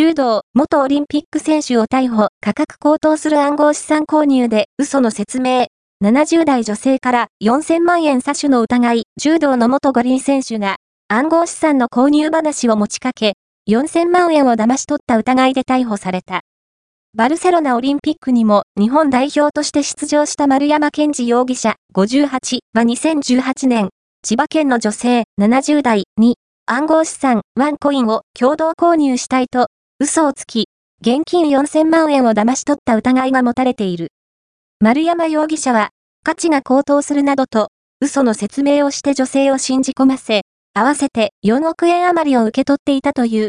柔道元オリンピック選手を逮捕、価格高騰する暗号資産購入で嘘の説明。70代女性から4000万円詐取の疑い、柔道の元五輪選手が暗号資産の購入話を持ちかけ、4000万円を騙し取った疑いで逮捕された。バルセロナオリンピックにも日本代表として出場した丸山健二容疑者58は2018年、千葉県の女性70代に暗号資産ワンコインを共同購入したいと嘘をつき、現金4000万円を騙し取った疑いが持たれている。丸山容疑者は価値が高騰するなどと嘘の説明をして女性を信じ込ませ、合わせて4億円余りを受け取っていたという